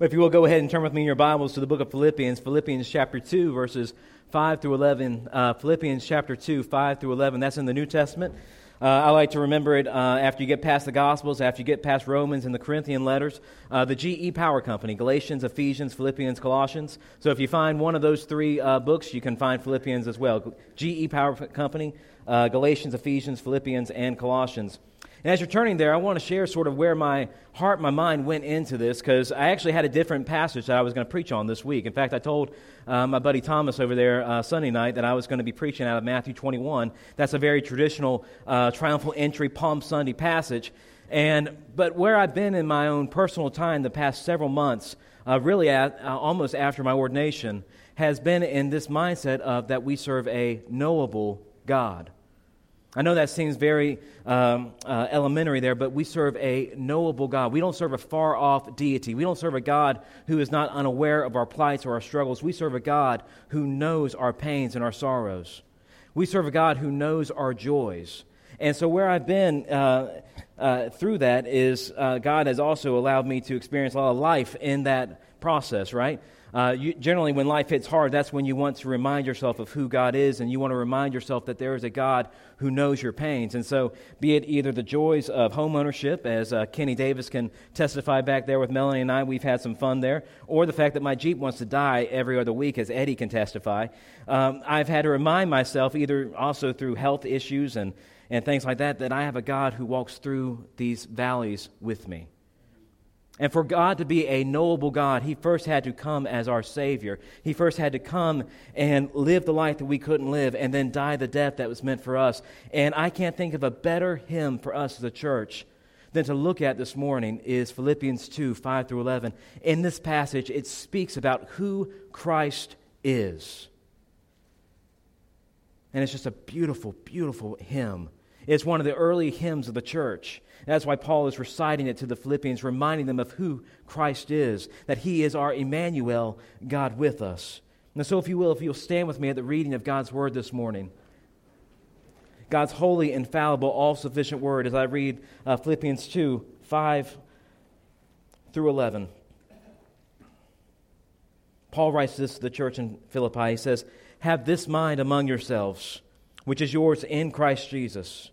If you will go ahead and turn with me in your Bibles to the book of Philippians, Philippians chapter 2, verses 5 through 11. Uh, Philippians chapter 2, 5 through 11. That's in the New Testament. Uh, I like to remember it uh, after you get past the Gospels, after you get past Romans and the Corinthian letters. Uh, the GE Power Company, Galatians, Ephesians, Philippians, Colossians. So if you find one of those three uh, books, you can find Philippians as well. GE Power Company, uh, Galatians, Ephesians, Philippians, and Colossians. And as you're turning there, I want to share sort of where my heart, my mind went into this because I actually had a different passage that I was going to preach on this week. In fact, I told uh, my buddy Thomas over there uh, Sunday night that I was going to be preaching out of Matthew 21. That's a very traditional uh, triumphal entry Palm Sunday passage. And but where I've been in my own personal time the past several months, uh, really at, uh, almost after my ordination, has been in this mindset of that we serve a knowable God. I know that seems very um, uh, elementary there, but we serve a knowable God. We don't serve a far off deity. We don't serve a God who is not unaware of our plights or our struggles. We serve a God who knows our pains and our sorrows. We serve a God who knows our joys. And so, where I've been uh, uh, through that is uh, God has also allowed me to experience a lot of life in that process, right? Uh, you, generally, when life hits hard, that's when you want to remind yourself of who God is, and you want to remind yourself that there is a God who knows your pains. And so, be it either the joys of homeownership, as uh, Kenny Davis can testify back there with Melanie and I, we've had some fun there, or the fact that my Jeep wants to die every other week, as Eddie can testify. Um, I've had to remind myself, either also through health issues and, and things like that, that I have a God who walks through these valleys with me. And for God to be a knowable God, He first had to come as our Savior. He first had to come and live the life that we couldn't live and then die the death that was meant for us. And I can't think of a better hymn for us as a church than to look at this morning is Philippians 2 5 through 11. In this passage, it speaks about who Christ is. And it's just a beautiful, beautiful hymn. It's one of the early hymns of the church. That's why Paul is reciting it to the Philippians, reminding them of who Christ is, that he is our Emmanuel, God with us. And so, if you will, if you'll stand with me at the reading of God's word this morning. God's holy, infallible, all sufficient word as I read uh, Philippians 2 5 through 11. Paul writes this to the church in Philippi. He says, Have this mind among yourselves, which is yours in Christ Jesus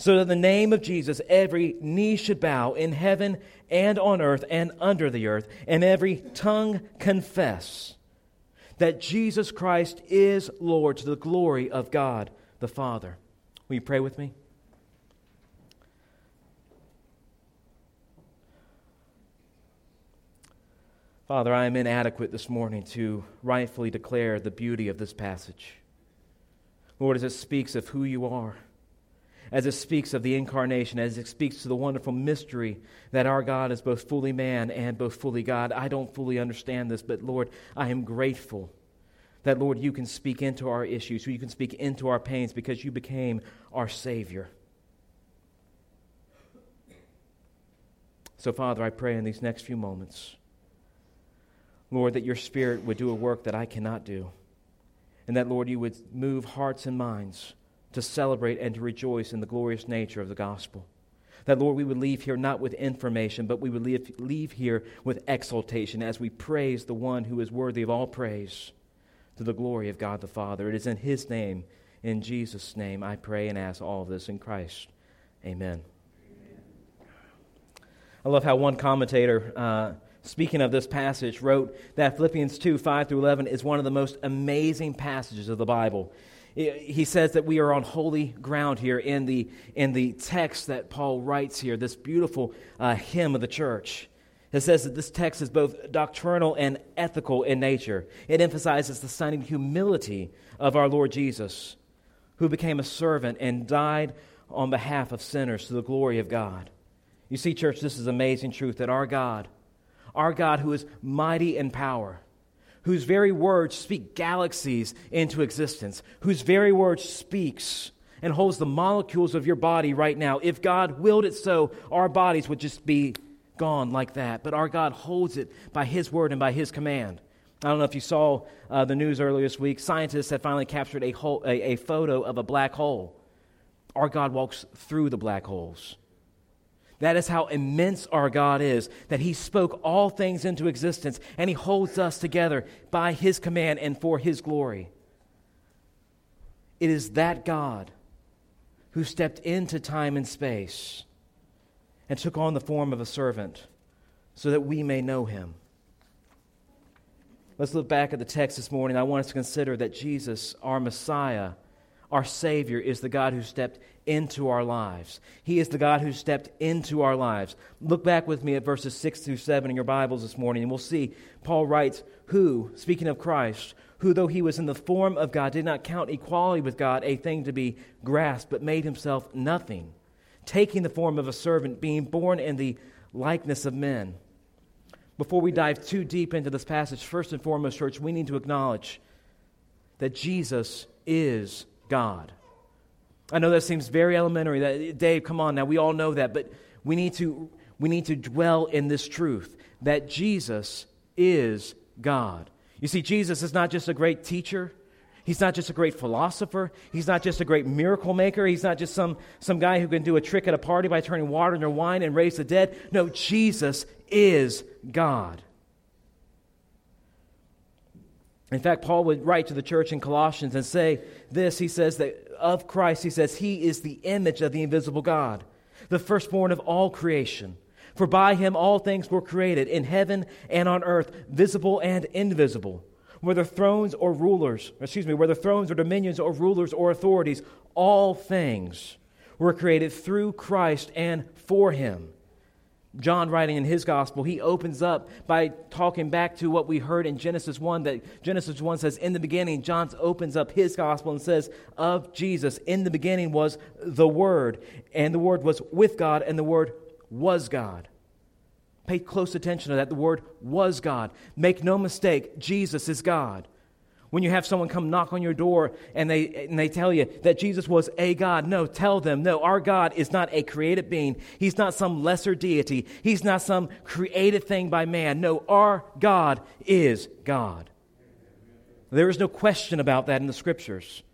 so that the name of Jesus every knee should bow in heaven and on earth and under the earth, and every tongue confess that Jesus Christ is Lord to the glory of God the Father. Will you pray with me? Father, I am inadequate this morning to rightfully declare the beauty of this passage. Lord, as it speaks of who you are as it speaks of the incarnation, as it speaks to the wonderful mystery that our God is both fully man and both fully God. I don't fully understand this, but Lord, I am grateful that, Lord, you can speak into our issues, you can speak into our pains because you became our Savior. So, Father, I pray in these next few moments, Lord, that your Spirit would do a work that I cannot do. And that, Lord, you would move hearts and minds to celebrate and to rejoice in the glorious nature of the gospel. That, Lord, we would leave here not with information, but we would leave, leave here with exaltation as we praise the one who is worthy of all praise to the glory of God the Father. It is in His name, in Jesus' name, I pray and ask all of this in Christ. Amen. I love how one commentator, uh, speaking of this passage, wrote that Philippians 2 5 through 11 is one of the most amazing passages of the Bible he says that we are on holy ground here in the, in the text that Paul writes here, this beautiful uh, hymn of the church. It says that this text is both doctrinal and ethical in nature. It emphasizes the stunning humility of our Lord Jesus, who became a servant and died on behalf of sinners to the glory of God. You see, church, this is amazing truth that our God, Our God who is mighty in power, whose very words speak galaxies into existence, whose very words speaks and holds the molecules of your body right now. If God willed it so, our bodies would just be gone like that. But our God holds it by His word and by His command. I don't know if you saw uh, the news earlier this week. Scientists have finally captured a, hole, a, a photo of a black hole. Our God walks through the black holes. That is how immense our God is, that He spoke all things into existence and He holds us together by His command and for His glory. It is that God who stepped into time and space and took on the form of a servant so that we may know Him. Let's look back at the text this morning. I want us to consider that Jesus, our Messiah, our Savior, is the God who stepped into our lives. He is the God who stepped into our lives. Look back with me at verses 6 through 7 in your Bibles this morning, and we'll see Paul writes, Who, speaking of Christ, who, though he was in the form of God, did not count equality with God a thing to be grasped, but made himself nothing, taking the form of a servant, being born in the likeness of men before we dive too deep into this passage, first and foremost, church, we need to acknowledge that Jesus is God. I know that seems very elementary. That Dave, come on now, we all know that, but we need to we need to dwell in this truth that Jesus is God. You see, Jesus is not just a great teacher. He's not just a great philosopher. He's not just a great miracle maker. He's not just some, some guy who can do a trick at a party by turning water into wine and raise the dead. No, Jesus is God. In fact, Paul would write to the church in Colossians and say this. He says that of Christ, he says, He is the image of the invisible God, the firstborn of all creation. For by him all things were created, in heaven and on earth, visible and invisible. Whether thrones or rulers, excuse me, whether thrones or dominions or rulers or authorities, all things were created through Christ and for him. John, writing in his gospel, he opens up by talking back to what we heard in Genesis 1. That Genesis 1 says, In the beginning, John opens up his gospel and says, Of Jesus, in the beginning was the Word, and the Word was with God, and the Word was God. Pay close attention to that. The Word was God. Make no mistake, Jesus is God. When you have someone come knock on your door and they, and they tell you that Jesus was a God, no, tell them, no, our God is not a created being. He's not some lesser deity. He's not some created thing by man. No, our God is God. There is no question about that in the scriptures.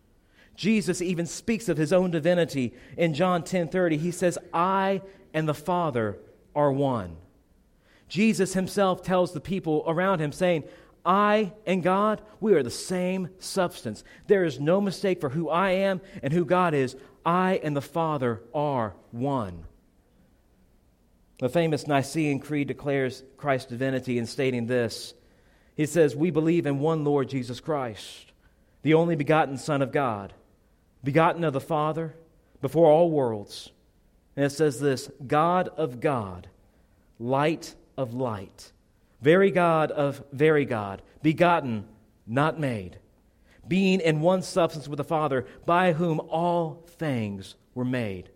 Jesus even speaks of his own divinity in John 10:30. He says, "I and the Father are one." Jesus himself tells the people around him saying, I and God, we are the same substance. There is no mistake for who I am and who God is. I and the Father are one. The famous Nicene Creed declares Christ's divinity in stating this. He says, We believe in one Lord Jesus Christ, the only begotten Son of God, begotten of the Father before all worlds. And it says this God of God, light of light very God of very God, begotten, not made, being in one substance with the Father, by whom all things were made.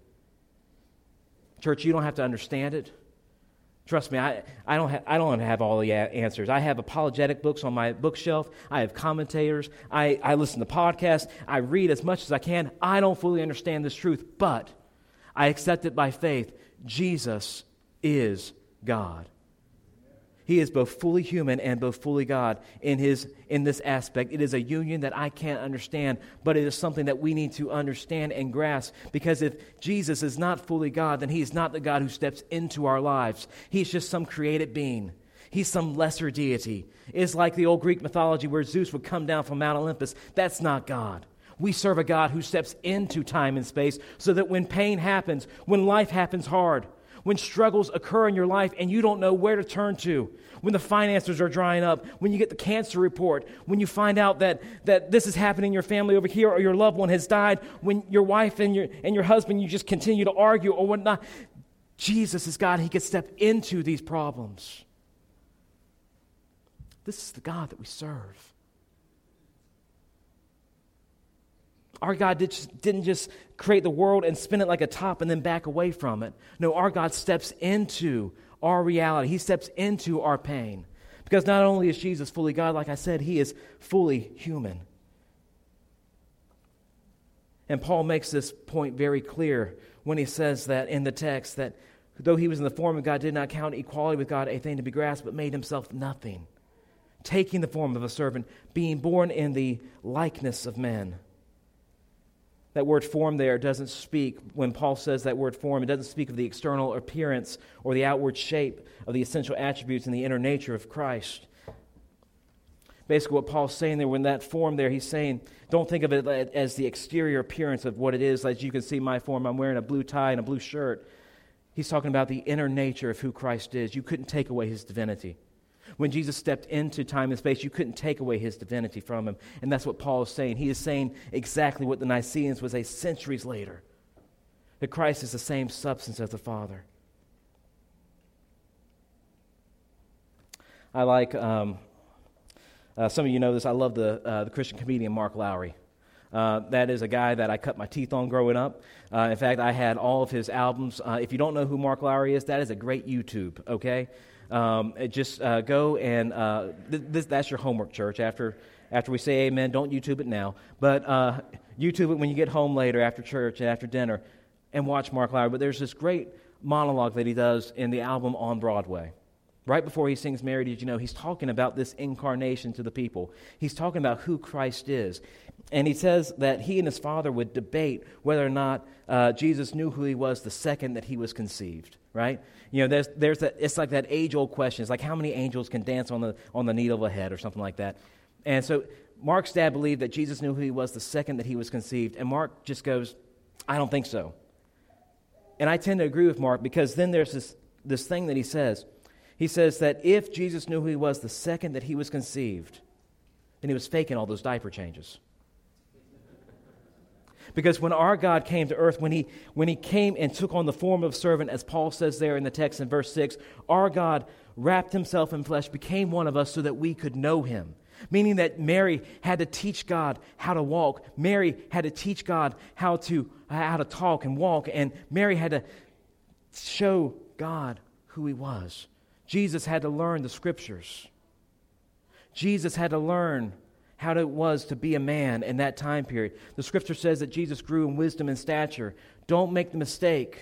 Church, you don't have to understand it. Trust me, I, I, don't ha- I don't have all the answers. I have apologetic books on my bookshelf. I have commentators. I, I listen to podcasts. I read as much as I can. I don't fully understand this truth, but I accept it by faith. Jesus is God. He is both fully human and both fully God in, his, in this aspect. It is a union that I can't understand, but it is something that we need to understand and grasp because if Jesus is not fully God, then he is not the God who steps into our lives. He's just some created being. He's some lesser deity. It's like the old Greek mythology where Zeus would come down from Mount Olympus. That's not God. We serve a God who steps into time and space so that when pain happens, when life happens hard, when struggles occur in your life and you don't know where to turn to, when the finances are drying up, when you get the cancer report, when you find out that, that this is happening in your family over here or your loved one has died, when your wife and your, and your husband, you just continue to argue or whatnot. Jesus is God. He can step into these problems. This is the God that we serve. Our God didn't just create the world and spin it like a top and then back away from it. No, our God steps into our reality. He steps into our pain. Because not only is Jesus fully God, like I said, he is fully human. And Paul makes this point very clear when he says that in the text that though he was in the form of God, did not count equality with God a thing to be grasped, but made himself nothing, taking the form of a servant, being born in the likeness of men. That word form there doesn't speak, when Paul says that word form, it doesn't speak of the external appearance or the outward shape of the essential attributes and the inner nature of Christ. Basically, what Paul's saying there, when that form there, he's saying, don't think of it as the exterior appearance of what it is. As you can see my form, I'm wearing a blue tie and a blue shirt. He's talking about the inner nature of who Christ is. You couldn't take away his divinity. When Jesus stepped into time and space, you couldn't take away his divinity from him. And that's what Paul is saying. He is saying exactly what the Nicaeans would say centuries later that Christ is the same substance as the Father. I like, um, uh, some of you know this, I love the, uh, the Christian comedian Mark Lowry. Uh, that is a guy that I cut my teeth on growing up. Uh, in fact, I had all of his albums. Uh, if you don't know who Mark Lowry is, that is a great YouTube, okay? Um, just uh, go and uh, th- this, that's your homework, church. After, after we say amen, don't YouTube it now, but uh, YouTube it when you get home later after church and after dinner and watch Mark Lowry. But there's this great monologue that he does in the album on Broadway. Right before he sings Mary, did you know? He's talking about this incarnation to the people. He's talking about who Christ is. And he says that he and his father would debate whether or not uh, Jesus knew who he was the second that he was conceived, right? You know, there's, there's that, it's like that age old question. It's like how many angels can dance on the, on the needle of a head or something like that. And so Mark's dad believed that Jesus knew who he was the second that he was conceived. And Mark just goes, I don't think so. And I tend to agree with Mark because then there's this, this thing that he says. He says that if Jesus knew who he was the second that he was conceived, then he was faking all those diaper changes. Because when our God came to earth, when he, when he came and took on the form of servant, as Paul says there in the text in verse 6, our God wrapped himself in flesh, became one of us so that we could know him. Meaning that Mary had to teach God how to walk. Mary had to teach God how to, how to talk and walk. And Mary had to show God who he was. Jesus had to learn the scriptures. Jesus had to learn how it was to be a man in that time period. The scripture says that Jesus grew in wisdom and stature. Don't make the mistake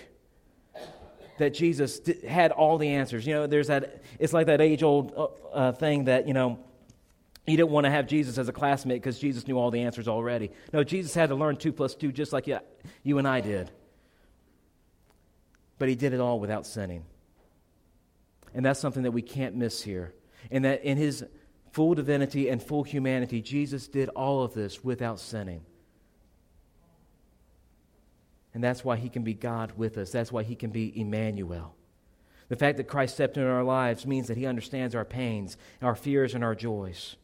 that Jesus had all the answers. You know, there's that, it's like that age old uh, uh, thing that, you know, you didn't want to have Jesus as a classmate because Jesus knew all the answers already. No, Jesus had to learn two plus two just like you, you and I did. But he did it all without sinning. And that's something that we can't miss here. And that in his full divinity and full humanity, Jesus did all of this without sinning. And that's why he can be God with us. That's why he can be Emmanuel. The fact that Christ stepped into our lives means that he understands our pains, our fears, and our joys.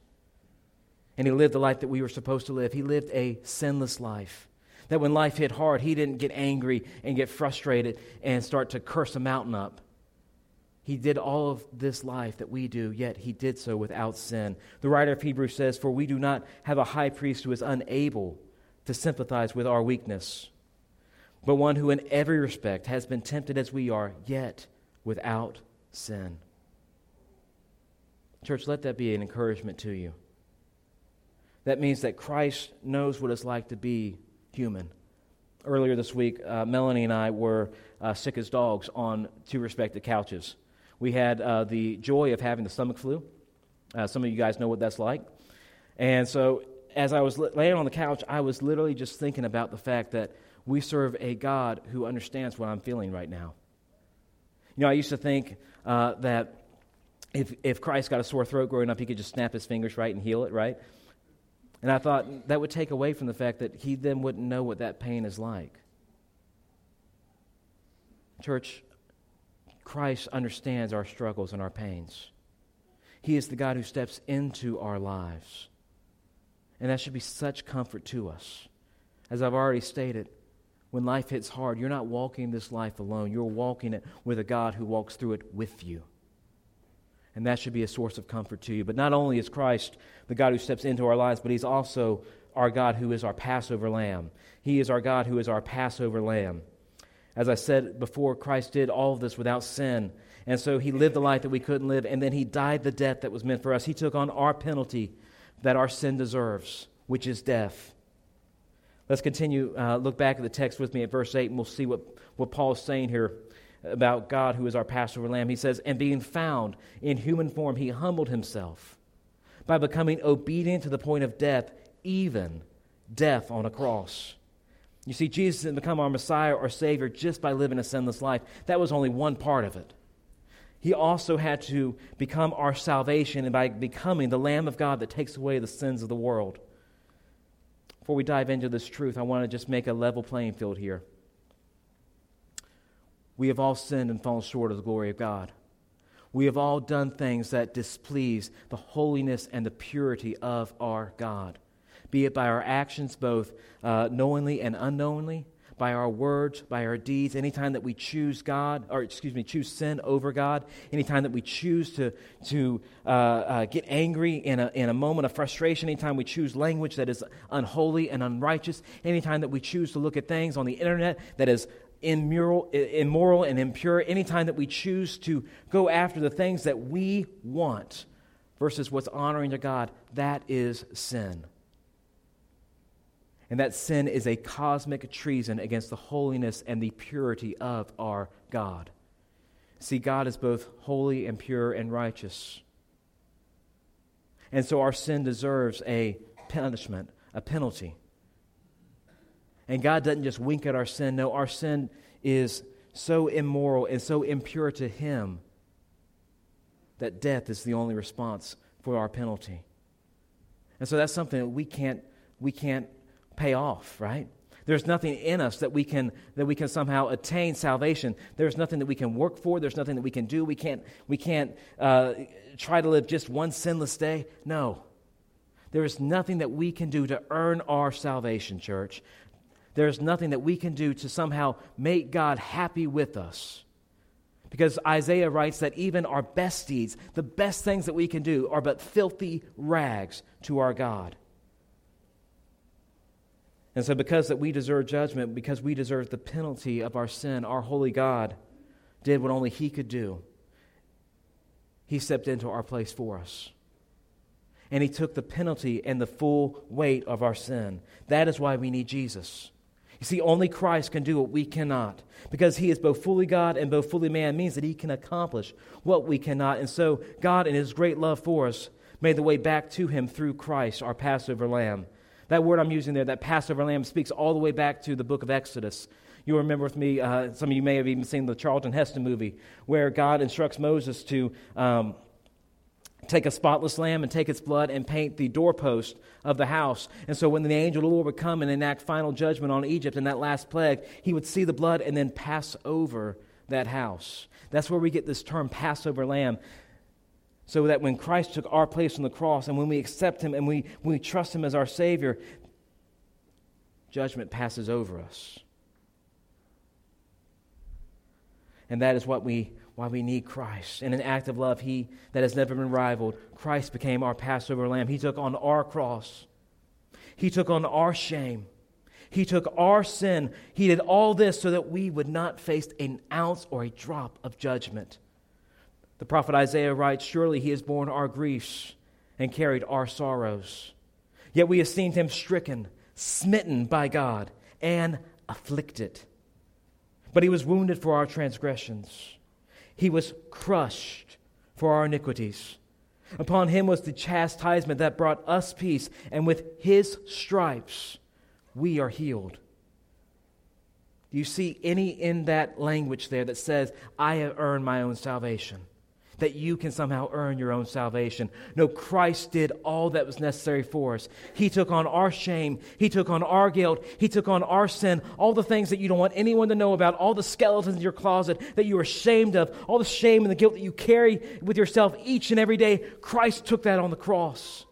And he lived the life that we were supposed to live. He lived a sinless life. That when life hit hard, he didn't get angry and get frustrated and start to curse a mountain up. He did all of this life that we do, yet he did so without sin. The writer of Hebrews says, For we do not have a high priest who is unable to sympathize with our weakness, but one who in every respect has been tempted as we are, yet without sin. Church, let that be an encouragement to you. That means that Christ knows what it's like to be human. Earlier this week, uh, Melanie and I were uh, sick as dogs on two respective couches. We had uh, the joy of having the stomach flu. Uh, some of you guys know what that's like. And so, as I was laying on the couch, I was literally just thinking about the fact that we serve a God who understands what I'm feeling right now. You know, I used to think uh, that if, if Christ got a sore throat growing up, he could just snap his fingers right and heal it, right? And I thought that would take away from the fact that he then wouldn't know what that pain is like. Church, Christ understands our struggles and our pains. He is the God who steps into our lives. And that should be such comfort to us. As I've already stated, when life hits hard, you're not walking this life alone. You're walking it with a God who walks through it with you. And that should be a source of comfort to you. But not only is Christ the God who steps into our lives, but He's also our God who is our Passover lamb. He is our God who is our Passover lamb. As I said before, Christ did all of this without sin. And so he lived the life that we couldn't live, and then he died the death that was meant for us. He took on our penalty that our sin deserves, which is death. Let's continue, uh, look back at the text with me at verse 8, and we'll see what, what Paul is saying here about God, who is our Passover lamb. He says, And being found in human form, he humbled himself by becoming obedient to the point of death, even death on a cross. You see, Jesus didn't become our Messiah or Savior just by living a sinless life. That was only one part of it. He also had to become our salvation and by becoming the Lamb of God that takes away the sins of the world. Before we dive into this truth, I want to just make a level playing field here. We have all sinned and fallen short of the glory of God. We have all done things that displease the holiness and the purity of our God, be it by our actions, both uh, knowingly and unknowingly, by our words, by our deeds, anytime that we choose God, or excuse me, choose sin over God, anytime that we choose to, to uh, uh, get angry in a, in a moment of frustration, anytime we choose language that is unholy and unrighteous, anytime that we choose to look at things on the internet that is immoral, immoral and impure, anytime that we choose to go after the things that we want versus what's honoring to God, that is sin. And that sin is a cosmic treason against the holiness and the purity of our God. See, God is both holy and pure and righteous. And so our sin deserves a punishment, a penalty. And God doesn't just wink at our sin. No, our sin is so immoral and so impure to Him that death is the only response for our penalty. And so that's something that we can't, we can't pay off, right? There's nothing in us that we can that we can somehow attain salvation. There's nothing that we can work for. There's nothing that we can do. We can't we can't uh, try to live just one sinless day. No, there is nothing that we can do to earn our salvation, church. There's nothing that we can do to somehow make God happy with us. Because Isaiah writes that even our best deeds, the best things that we can do, are but filthy rags to our God. And so, because that we deserve judgment, because we deserve the penalty of our sin, our holy God did what only He could do. He stepped into our place for us. And He took the penalty and the full weight of our sin. That is why we need Jesus. You see, only Christ can do what we cannot. Because he is both fully God and both fully man means that he can accomplish what we cannot. And so, God, in his great love for us, made the way back to him through Christ, our Passover lamb. That word I'm using there, that Passover lamb, speaks all the way back to the book of Exodus. You'll remember with me, uh, some of you may have even seen the Charlton Heston movie, where God instructs Moses to um, take a spotless lamb and take its blood and paint the doorpost of the house. And so when the angel of the Lord would come and enact final judgment on Egypt in that last plague, he would see the blood and then pass over that house. That's where we get this term Passover lamb. So that when Christ took our place on the cross and when we accept him and we, we trust him as our Savior, judgment passes over us. And that is what we why we need Christ. In an act of love he that has never been rivaled, Christ became our Passover lamb. He took on our cross. He took on our shame. He took our sin. He did all this so that we would not face an ounce or a drop of judgment. The prophet Isaiah writes, Surely he has borne our griefs and carried our sorrows. Yet we have esteemed him stricken, smitten by God, and afflicted. But he was wounded for our transgressions he was crushed for our iniquities. Upon him was the chastisement that brought us peace, and with his stripes we are healed. Do you see any in that language there that says, I have earned my own salvation? That you can somehow earn your own salvation. No, Christ did all that was necessary for us. He took on our shame, He took on our guilt, He took on our sin, all the things that you don't want anyone to know about, all the skeletons in your closet that you are ashamed of, all the shame and the guilt that you carry with yourself each and every day. Christ took that on the cross.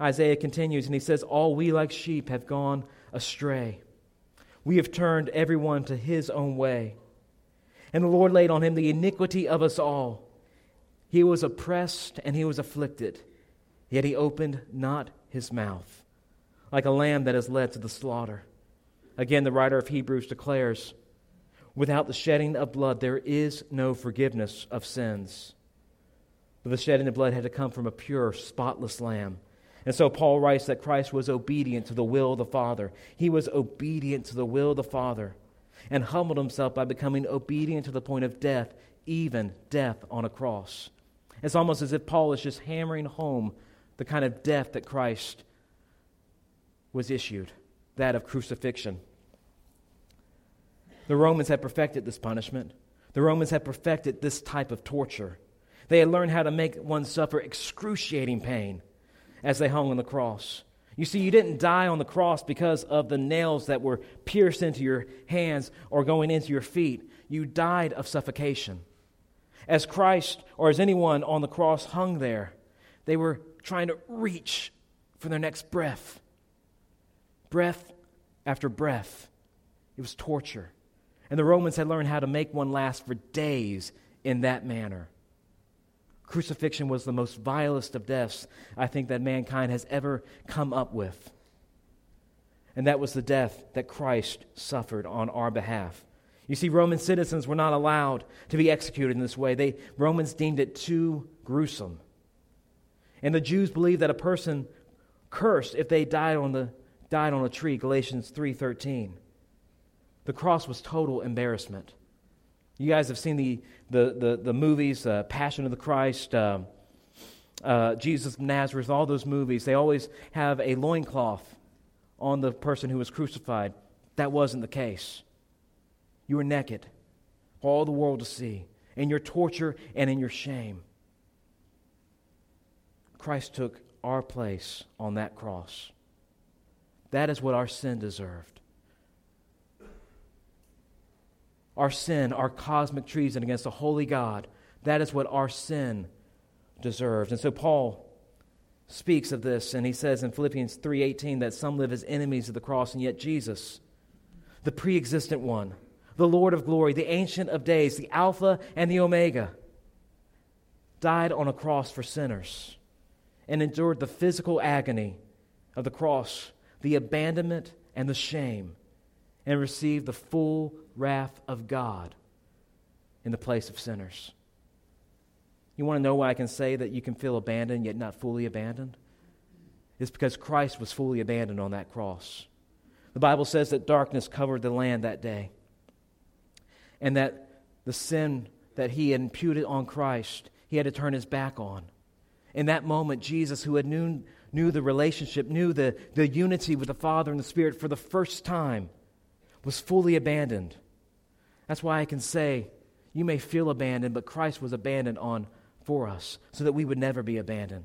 Isaiah continues and he says, All we like sheep have gone astray. We have turned everyone to his own way and the Lord laid on him the iniquity of us all. He was oppressed and he was afflicted, yet he opened not his mouth, like a lamb that is led to the slaughter. Again, the writer of Hebrews declares, Without the shedding of blood, there is no forgiveness of sins. But the shedding of blood had to come from a pure, spotless lamb. And so Paul writes that Christ was obedient to the will of the Father. He was obedient to the will of the Father and humbled himself by becoming obedient to the point of death, even death on a cross. It's almost as if Paul is just hammering home the kind of death that Christ was issued that of crucifixion. The Romans had perfected this punishment. The Romans had perfected this type of torture. They had learned how to make one suffer excruciating pain as they hung on the cross. You see, you didn't die on the cross because of the nails that were pierced into your hands or going into your feet. You died of suffocation. As Christ or as anyone on the cross hung there, they were trying to reach for their next breath. Breath after breath. It was torture. And the Romans had learned how to make one last for days in that manner. Crucifixion was the most vilest of deaths I think that mankind has ever come up with. And that was the death that Christ suffered on our behalf. You see, Roman citizens were not allowed to be executed in this way. They, Romans deemed it too gruesome. And the Jews believed that a person cursed if they died on, the, died on a tree, Galatians 3.13. The cross was total embarrassment. You guys have seen the, the, the, the movies, uh, Passion of the Christ, uh, uh, Jesus of Nazareth, all those movies. They always have a loincloth on the person who was crucified. That wasn't the case. You were naked, all the world to see, in your torture and in your shame. Christ took our place on that cross. That is what our sin deserved. Our sin, our cosmic treason against a holy God, that is what our sin deserves. And so Paul speaks of this and he says in Philippians 3:18 that some live as enemies of the cross and yet Jesus, the pre-existent one, the Lord of glory, the ancient of days, the alpha and the omega, died on a cross for sinners and endured the physical agony of the cross, the abandonment and the shame and receive the full wrath of God in the place of sinners. You want to know why I can say that you can feel abandoned yet not fully abandoned? It's because Christ was fully abandoned on that cross. The Bible says that darkness covered the land that day, and that the sin that he imputed on Christ, he had to turn his back on. In that moment, Jesus, who had knew, knew the relationship, knew the, the unity with the Father and the Spirit for the first time, was fully abandoned. That's why I can say, you may feel abandoned, but Christ was abandoned on for us so that we would never be abandoned.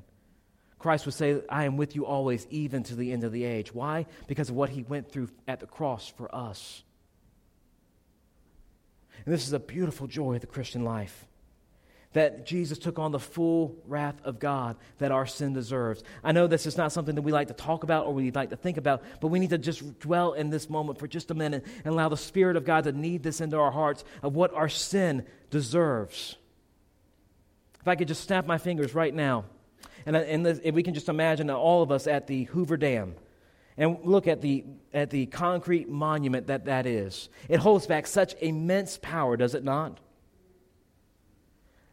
Christ would say, I am with you always, even to the end of the age. Why? Because of what he went through at the cross for us. And this is a beautiful joy of the Christian life that Jesus took on the full wrath of God that our sin deserves. I know this is not something that we like to talk about or we like to think about, but we need to just dwell in this moment for just a minute and allow the Spirit of God to knead this into our hearts of what our sin deserves. If I could just snap my fingers right now, and, and if we can just imagine all of us at the Hoover Dam and look at the, at the concrete monument that that is. It holds back such immense power, does it not?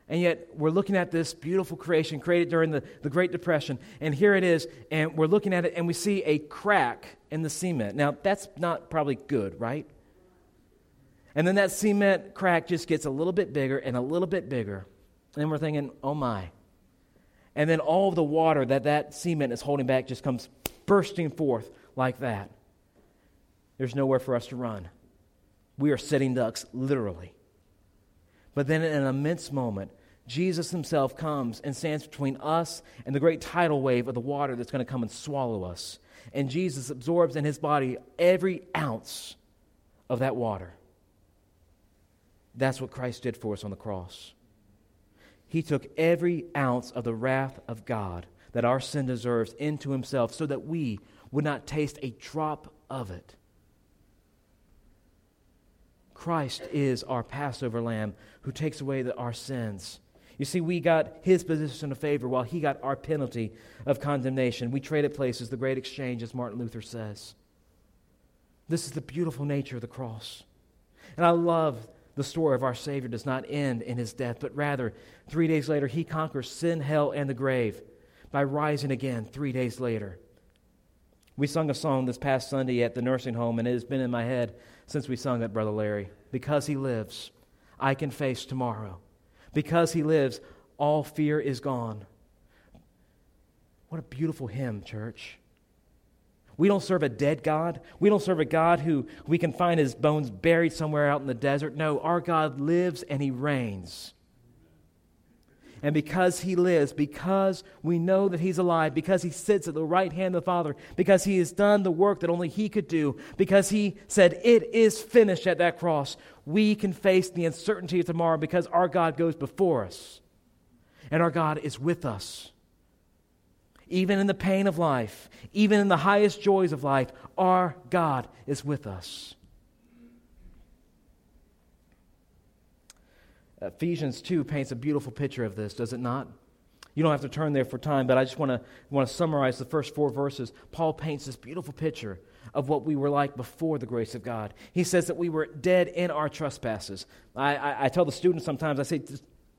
And yet, we're looking at this beautiful creation created during the, the Great Depression. And here it is, and we're looking at it, and we see a crack in the cement. Now, that's not probably good, right? And then that cement crack just gets a little bit bigger and a little bit bigger. And we're thinking, oh my. And then all the water that that cement is holding back just comes bursting forth like that. There's nowhere for us to run. We are sitting ducks, literally. But then, in an immense moment, Jesus himself comes and stands between us and the great tidal wave of the water that's going to come and swallow us. And Jesus absorbs in his body every ounce of that water. That's what Christ did for us on the cross. He took every ounce of the wrath of God that our sin deserves into himself so that we would not taste a drop of it. Christ is our Passover lamb who takes away the, our sins. You see, we got his position of favor while he got our penalty of condemnation. We traded places, the great exchange, as Martin Luther says. This is the beautiful nature of the cross. And I love the story of our Savior does not end in his death, but rather, three days later, he conquers sin, hell, and the grave by rising again three days later. We sung a song this past Sunday at the nursing home, and it has been in my head since we sung it, Brother Larry. Because he lives, I can face tomorrow. Because he lives, all fear is gone. What a beautiful hymn, church. We don't serve a dead God. We don't serve a God who we can find his bones buried somewhere out in the desert. No, our God lives and he reigns. And because he lives, because we know that he's alive, because he sits at the right hand of the Father, because he has done the work that only he could do, because he said, It is finished at that cross, we can face the uncertainty of tomorrow because our God goes before us. And our God is with us. Even in the pain of life, even in the highest joys of life, our God is with us. Ephesians 2 paints a beautiful picture of this, does it not? You don't have to turn there for time, but I just want to, want to summarize the first four verses. Paul paints this beautiful picture of what we were like before the grace of God. He says that we were dead in our trespasses. I, I, I tell the students sometimes, I say,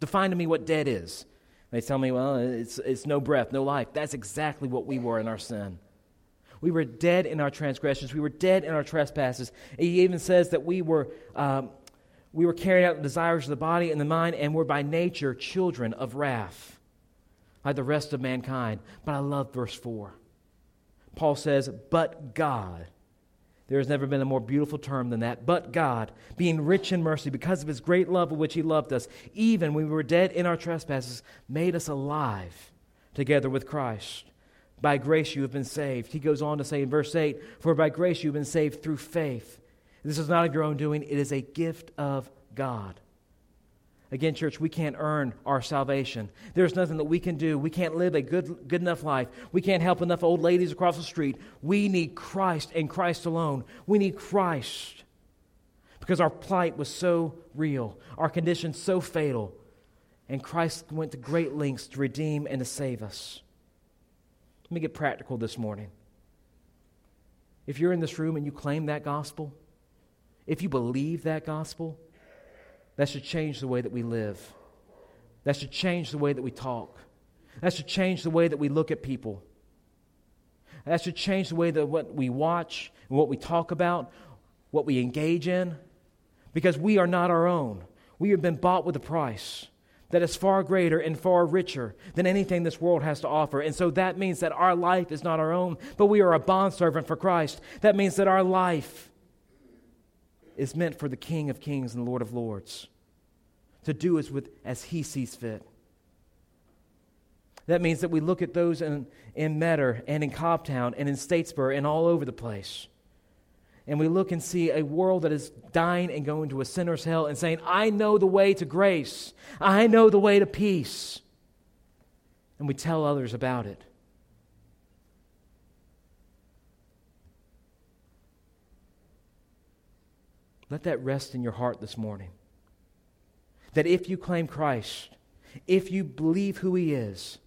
define to me what dead is. They tell me, well, it's, it's no breath, no life. That's exactly what we were in our sin. We were dead in our transgressions. We were dead in our trespasses. He even says that we were, um, we were carrying out the desires of the body and the mind and were by nature children of wrath, like the rest of mankind. But I love verse 4. Paul says, But God there has never been a more beautiful term than that. But God, being rich in mercy, because of his great love with which he loved us, even when we were dead in our trespasses, made us alive together with Christ. By grace you have been saved. He goes on to say in verse 8, For by grace you have been saved through faith. This is not of your own doing, it is a gift of God. Again, church, we can't earn our salvation. There's nothing that we can do. We can't live a good, good enough life. We can't help enough old ladies across the street. We need Christ and Christ alone. We need Christ because our plight was so real, our condition so fatal, and Christ went to great lengths to redeem and to save us. Let me get practical this morning. If you're in this room and you claim that gospel, if you believe that gospel, that should change the way that we live. That should change the way that we talk. That should change the way that we look at people. That should change the way that what we watch and what we talk about, what we engage in, because we are not our own. We have been bought with a price that is far greater and far richer than anything this world has to offer. And so that means that our life is not our own, but we are a bondservant for Christ. That means that our life is meant for the King of Kings and Lord of Lords to do as, with, as he sees fit. That means that we look at those in, in Metter and in Cobbtown and in Statesboro and all over the place. And we look and see a world that is dying and going to a sinner's hell and saying, I know the way to grace. I know the way to peace. And we tell others about it. Let that rest in your heart this morning. That if you claim Christ, if you believe who He is,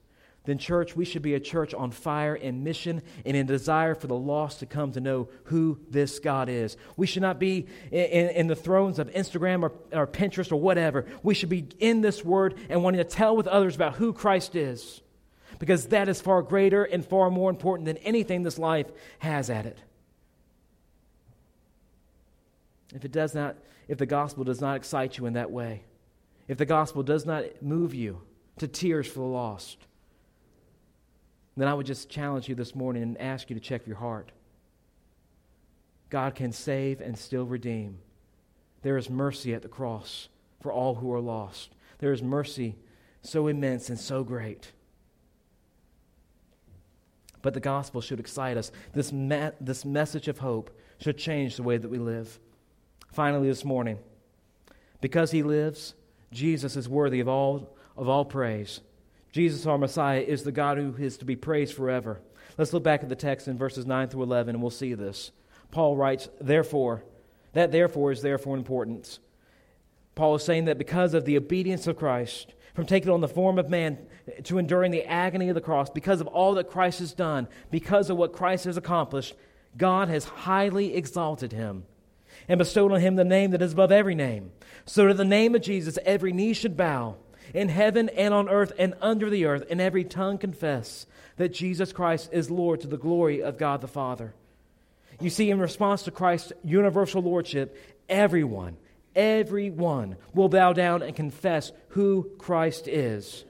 then, church, we should be a church on fire and mission and in desire for the lost to come to know who this God is. We should not be in, in, in, the thrones of Instagram or, or Pinterest or whatever. We should be in this word and wanting to tell with others about who Christ is because that is far greater and far more important than anything this life has at it. If it does not, if the gospel does not excite you in that way, if the gospel does not move you to tears for the lost, then I would just challenge you this morning and ask you to check your heart. God can save and still redeem. There is mercy at the cross for all who are lost. There is mercy so immense and so great. But the gospel should excite us. This, me- this message of hope should change the way that we live. Finally, this morning, because he lives, Jesus is worthy of all, of all praise. Jesus, our Messiah, is the God who is to be praised forever. Let's look back at the text in verses 9 through 11, and we'll see this. Paul writes, Therefore, that therefore is therefore importance. Paul is saying that because of the obedience of Christ, from taking on the form of man to enduring the agony of the cross, because of all that Christ has done, because of what Christ has accomplished, God has highly exalted him and bestowed on him the name that is above every name, so that the name of Jesus every knee should bow, in heaven and on earth and under the earth, and every tongue confess that Jesus Christ is Lord to the glory of God the Father. You see, in response to Christ's universal lordship, everyone, everyone will bow down and confess who Christ is.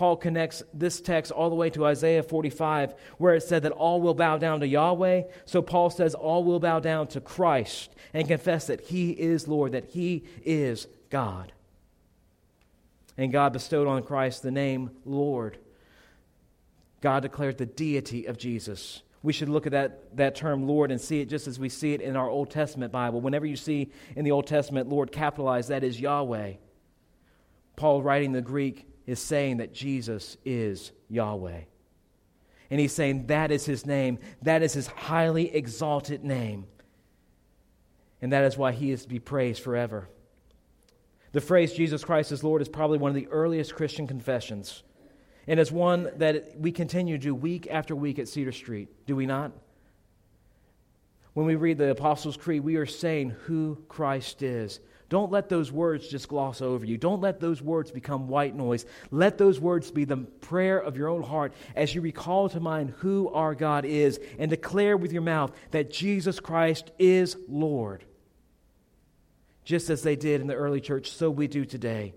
Paul connects this text all the way to Isaiah 45, where it said that all will bow down to Yahweh. So Paul says all will bow down to Christ and confess that he is Lord, that he is God. And God bestowed on Christ the name Lord. God declared the deity of Jesus. We should look at that, that term Lord and see it just as we see it in our Old Testament Bible. Whenever you see in the Old Testament Lord capitalized, that is Yahweh. Paul, writing the Greek, is saying that Jesus is Yahweh. And he's saying that is his name, that is his highly exalted name. And that is why he is to be praised forever. The phrase Jesus Christ is Lord is probably one of the earliest Christian confessions. And it's one that we continue to do week after week at Cedar Street, do we not? When we read the Apostles' Creed, we are saying who Christ is. Don't let those words just gloss over you. Don't let those words become white noise. Let those words be the prayer of your own heart as you recall to mind who our God is and declare with your mouth that Jesus Christ is Lord. Just as they did in the early church, so we do today.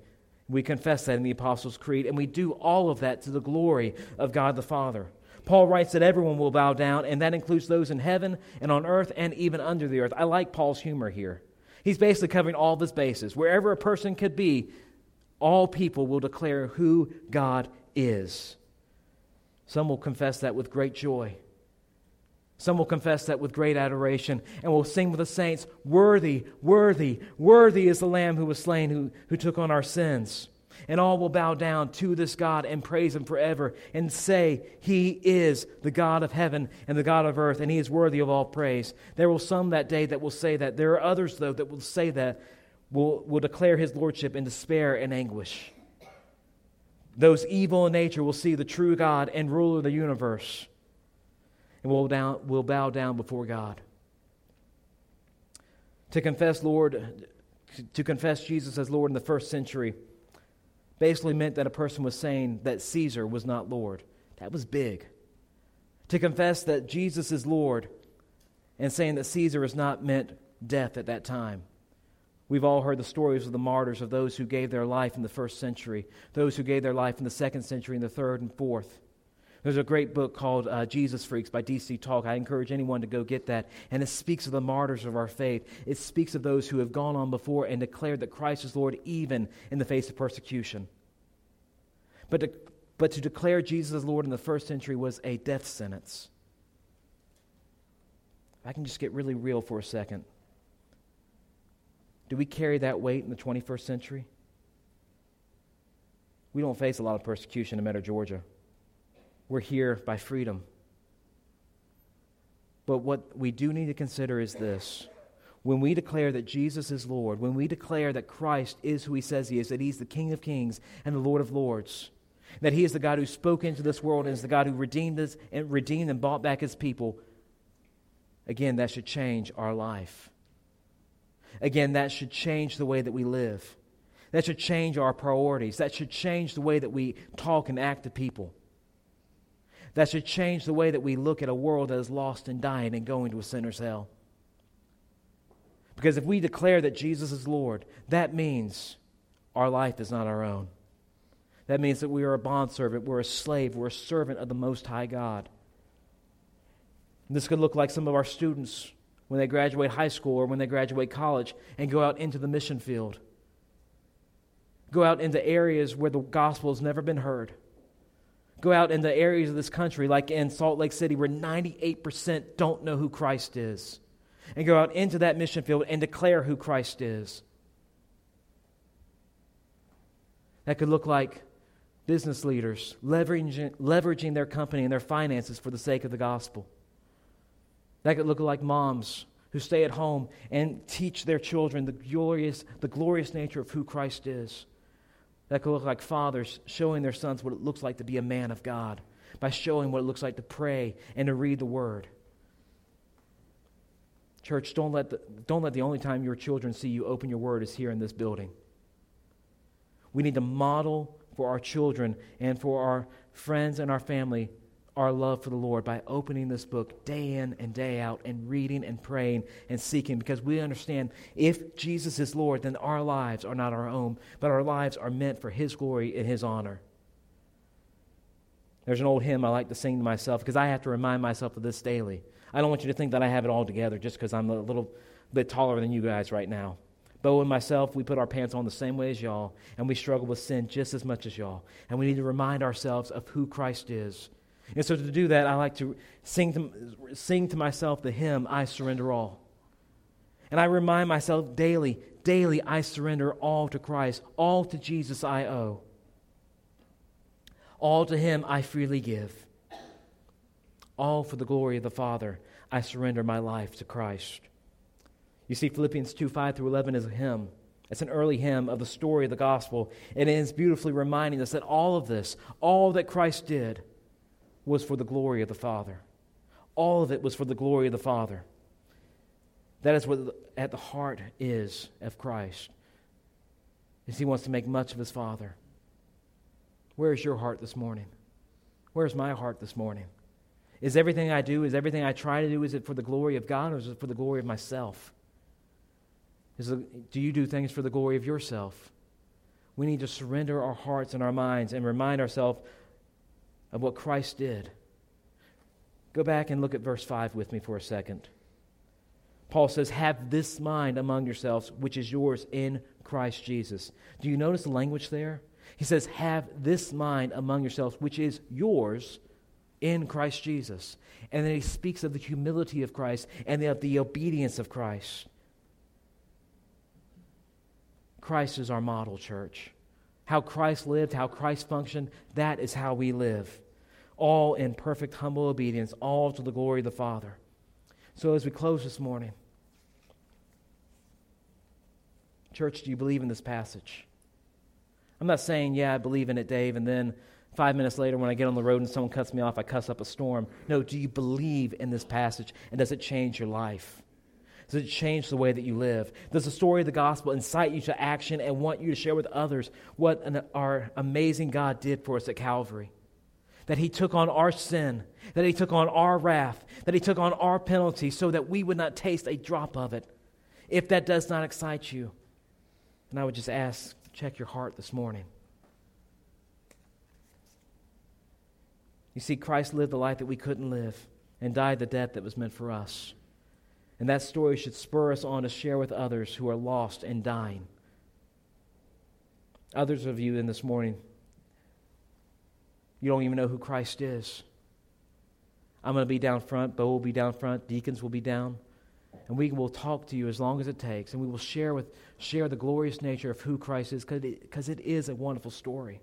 We confess that in the Apostles' Creed, and we do all of that to the glory of God the Father. Paul writes that everyone will bow down, and that includes those in heaven and on earth and even under the earth. I like Paul's humor here. He's basically covering all of his bases. Wherever a person could be, all people will declare who God is. Some will confess that with great joy. Some will confess that with great adoration and will sing with the saints, Worthy, worthy, worthy is the Lamb who was slain, who, who took on our sins. And all will bow down to this God and praise him forever and say, He is the God of heaven and the God of earth, and He is worthy of all praise. There will some that day that will say that. There are others, though, that will say that, will, will declare His lordship in despair and anguish. Those evil in nature will see the true God and ruler of the universe and will, down, will bow down before God. To confess Lord, to confess Jesus as Lord in the first century basically meant that a person was saying that Caesar was not Lord. That was big. To confess that Jesus is Lord and saying that Caesar is not meant death at that time. We've all heard the stories of the martyrs of those who gave their life in the first century, those who gave their life in the second century, and the third and fourth. There's a great book called uh, Jesus Freaks by D.C. Talk. I encourage anyone to go get that. And it speaks of the martyrs of our faith. It speaks of those who have gone on before and declared that Christ is Lord even in the face of persecution. But to, but to declare Jesus as Lord in the first century was a death sentence. I can just get really real for a second. Do we carry that weight in the 21st century? We don't face a lot of persecution in Metro Georgia. We're here by freedom. But what we do need to consider is this. When we declare that Jesus is Lord, when we declare that Christ is who he says he is, that he's the King of kings and the Lord of lords, that he is the God who spoke into this world and is the God who redeemed us and redeemed and bought back his people, again, that should change our life. Again, that should change the way that we live. That should change our priorities. That should change the way that we talk and act to people that should change the way that we look at a world that is lost and dying and going to a sinner's hell. Because if we declare that Jesus is Lord, that means our life is not our own. That means that we are a bondservant, we're a slave, we're a servant of the Most High God. And this could look like some of our students when they graduate high school or when they graduate college and go out into the mission field. Go out into areas where the gospel has never been heard Go out in the areas of this country, like in Salt Lake City, where 98% don't know who Christ is, and go out into that mission field and declare who Christ is. That could look like business leaders leveraging, leveraging their company and their finances for the sake of the gospel. That could look like moms who stay at home and teach their children the glorious, the glorious nature of who Christ is. That could look like fathers showing their sons what it looks like to be a man of God by showing what it looks like to pray and to read the Word. Church, don't let, the, don't let the only time your children see you open your word is here in this building. We need to model for our children and for our friends and our family our love for the Lord by opening this book day in and day out and reading and praying and seeking because we understand if Jesus is Lord, then our lives are not our own, but our lives are meant for His glory and His honor. There's an old hymn I like to sing to myself because I have to remind myself of this daily. I don't want you to think that I have it all together just because I'm a little bit taller than you guys right now. Bo and myself, we put our pants on the same way as y'all, and we struggle with sin just as much as y'all. And we need to remind ourselves of who Christ is and so to do that, I like to sing to, sing to myself the hymn, I Surrender All. And I remind myself daily, daily, I surrender all to Christ, all to Jesus I owe. All to Him I freely give. All for the glory of the Father, I surrender my life to Christ. You see, Philippians 2 5 through 11 is a hymn. It's an early hymn of the story of the gospel. And it is beautifully reminding us that all of this, all that Christ did, was for the glory of the Father. All of it was for the glory of the Father. That is what at the heart is of Christ. Is he wants to make much of his Father. Where is your heart this morning? Where's my heart this morning? Is everything I do, is everything I try to do, is it for the glory of God or is it for the glory of myself? It, do you do things for the glory of yourself? We need to surrender our hearts and our minds and remind ourselves of what Christ did. Go back and look at verse 5 with me for a second. Paul says, Have this mind among yourselves, which is yours in Christ Jesus. Do you notice the language there? He says, Have this mind among yourselves, which is yours in Christ Jesus. And then he speaks of the humility of Christ and of the obedience of Christ. Christ is our model, church. How Christ lived, how Christ functioned, that is how we live all in perfect, humble obedience, all to the glory of the Father. So, as we close this morning, church, do you believe in this passage? I'm not saying, yeah, I believe in it, Dave, and then five minutes later, when I get on the road and someone cuts me off, I cuss up a storm. No, do you believe in this passage, and does it change your life? Does it change the way that you live? Does the story of the gospel incite you to action and want you to share with others what an, our amazing God did for us at Calvary? That he took on our sin, that he took on our wrath, that he took on our penalty so that we would not taste a drop of it. If that does not excite you, then I would just ask, check your heart this morning. You see, Christ lived the life that we couldn't live and died the death that was meant for us. And that story should spur us on to share with others who are lost and dying. Others of you in this morning, you don't even know who Christ is. I'm going to be down front. Bo will be down front. Deacons will be down. And we will talk to you as long as it takes. And we will share, with, share the glorious nature of who Christ is because it, it is a wonderful story.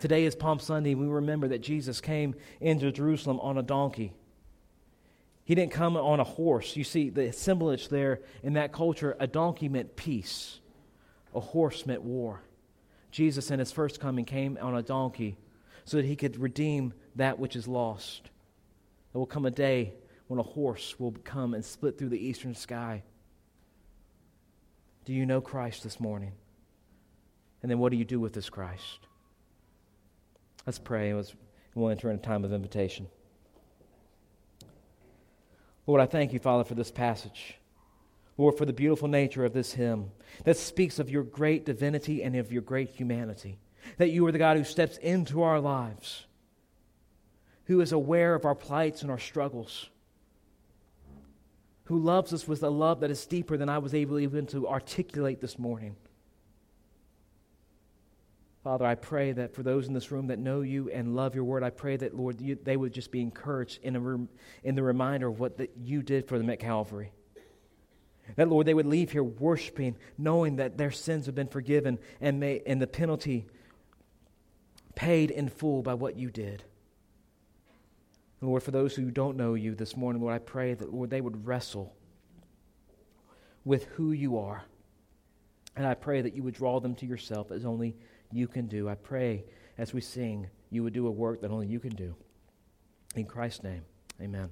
Today is Palm Sunday. We remember that Jesus came into Jerusalem on a donkey. He didn't come on a horse. You see, the assemblage there in that culture, a donkey meant peace, a horse meant war. Jesus, in his first coming, came on a donkey so that he could redeem that which is lost. There will come a day when a horse will come and split through the eastern sky. Do you know Christ this morning? And then what do you do with this Christ? Let's pray. We'll enter in a time of invitation. Lord, I thank you, Father, for this passage. Lord, for the beautiful nature of this hymn that speaks of your great divinity and of your great humanity that you are the God who steps into our lives, who is aware of our plights and our struggles, who loves us with a love that is deeper than I was able even to articulate this morning. Father, I pray that for those in this room that know you and love your word, I pray that, Lord, you, they would just be encouraged in, a, in the reminder of what the, you did for them at Calvary. That, Lord, they would leave here worshiping, knowing that their sins have been forgiven and, may, and the penalty paid in full by what you did. Lord, for those who don't know you this morning, Lord, I pray that, Lord, they would wrestle with who you are. And I pray that you would draw them to yourself as only you can do. I pray as we sing, you would do a work that only you can do. In Christ's name, amen.